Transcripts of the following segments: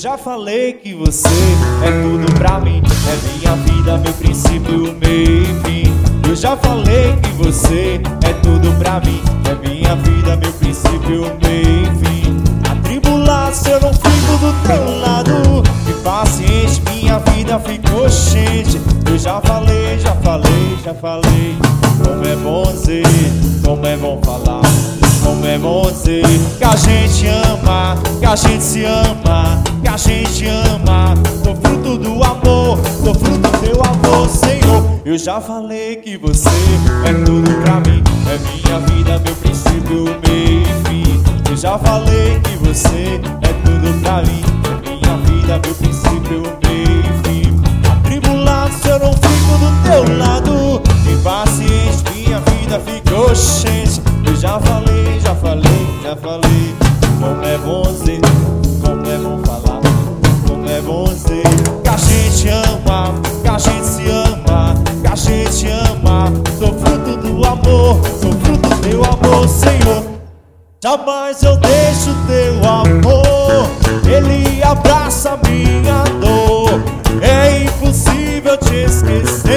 já falei que você é tudo pra mim. É minha vida, meu princípio, meio e fim. Eu já falei que você é tudo pra mim. É minha vida, meu princípio, meio e fim. Atribular se eu não fico do teu lado. Que paciente, minha vida ficou cheia. Eu já falei, já falei, já falei. Como é bom ser, como é bom falar. Como é bom ser que a gente ama, que a gente se ama, a gente ama. Sou fruto do amor, sou fruto do teu amor, Senhor. Eu já falei que você é tudo pra mim, é minha vida, meu princípio, e fim. Eu já falei que você é tudo pra mim, é minha vida, meu princípio, e fim. Atribulado se eu não fico do teu lado, impaciente, minha vida ficou cheia. Eu já falei, já falei, já falei. Como é bom ser, como é bom ser. Que a gente ama, que a gente se ama, que a gente ama. Sou fruto do amor, sou fruto do teu amor, Senhor. Jamais eu deixo teu amor, ele abraça minha dor. É impossível te esquecer.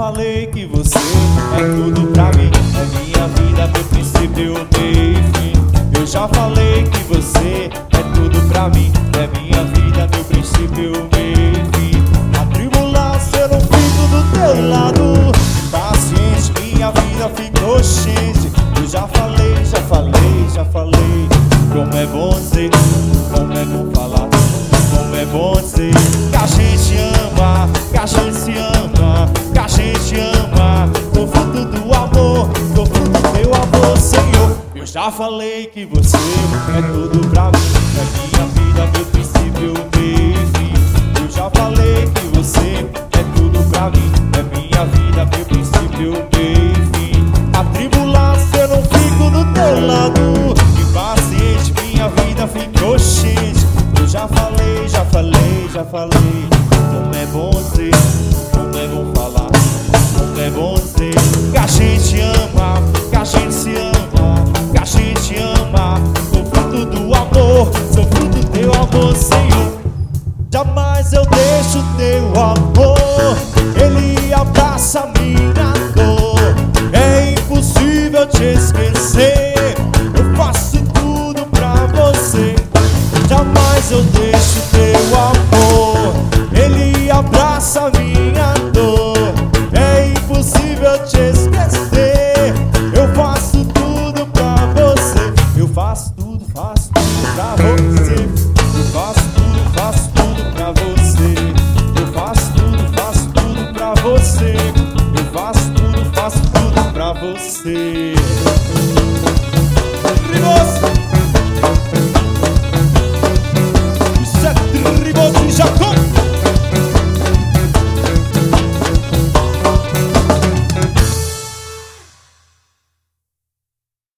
Falei que você é tudo pra mim. É minha vida, meu princípio, meio e fim. Eu já falei que você é tudo pra mim. É minha vida, meu princípio, meio e fim. Atribular se eu fico do teu lado. Paciente, minha vida ficou cheia. Eu já falei, já falei, já falei. Como é bom ser, como é bom falar. Como é bom ser que a gente ama, que a gente se ama, já falei que você é tudo pra mim, é minha vida, meu princípio, e fim. Eu já falei que você é tudo pra mim, é minha vida, meu princípio, e fim. Atribular se eu não fico do teu lado, impaciente, minha vida ficou cheia. Eu já falei, já falei, já falei. Como é bom ser, como é bom falar, como é bom ser. Que a gente ama, Do amor, sou fruto do teu amor, Senhor. Jamais eu deixo teu amor, ele abraça minha dor. É impossível te esquecer. Eu faço tudo pra você. Jamais eu deixo teu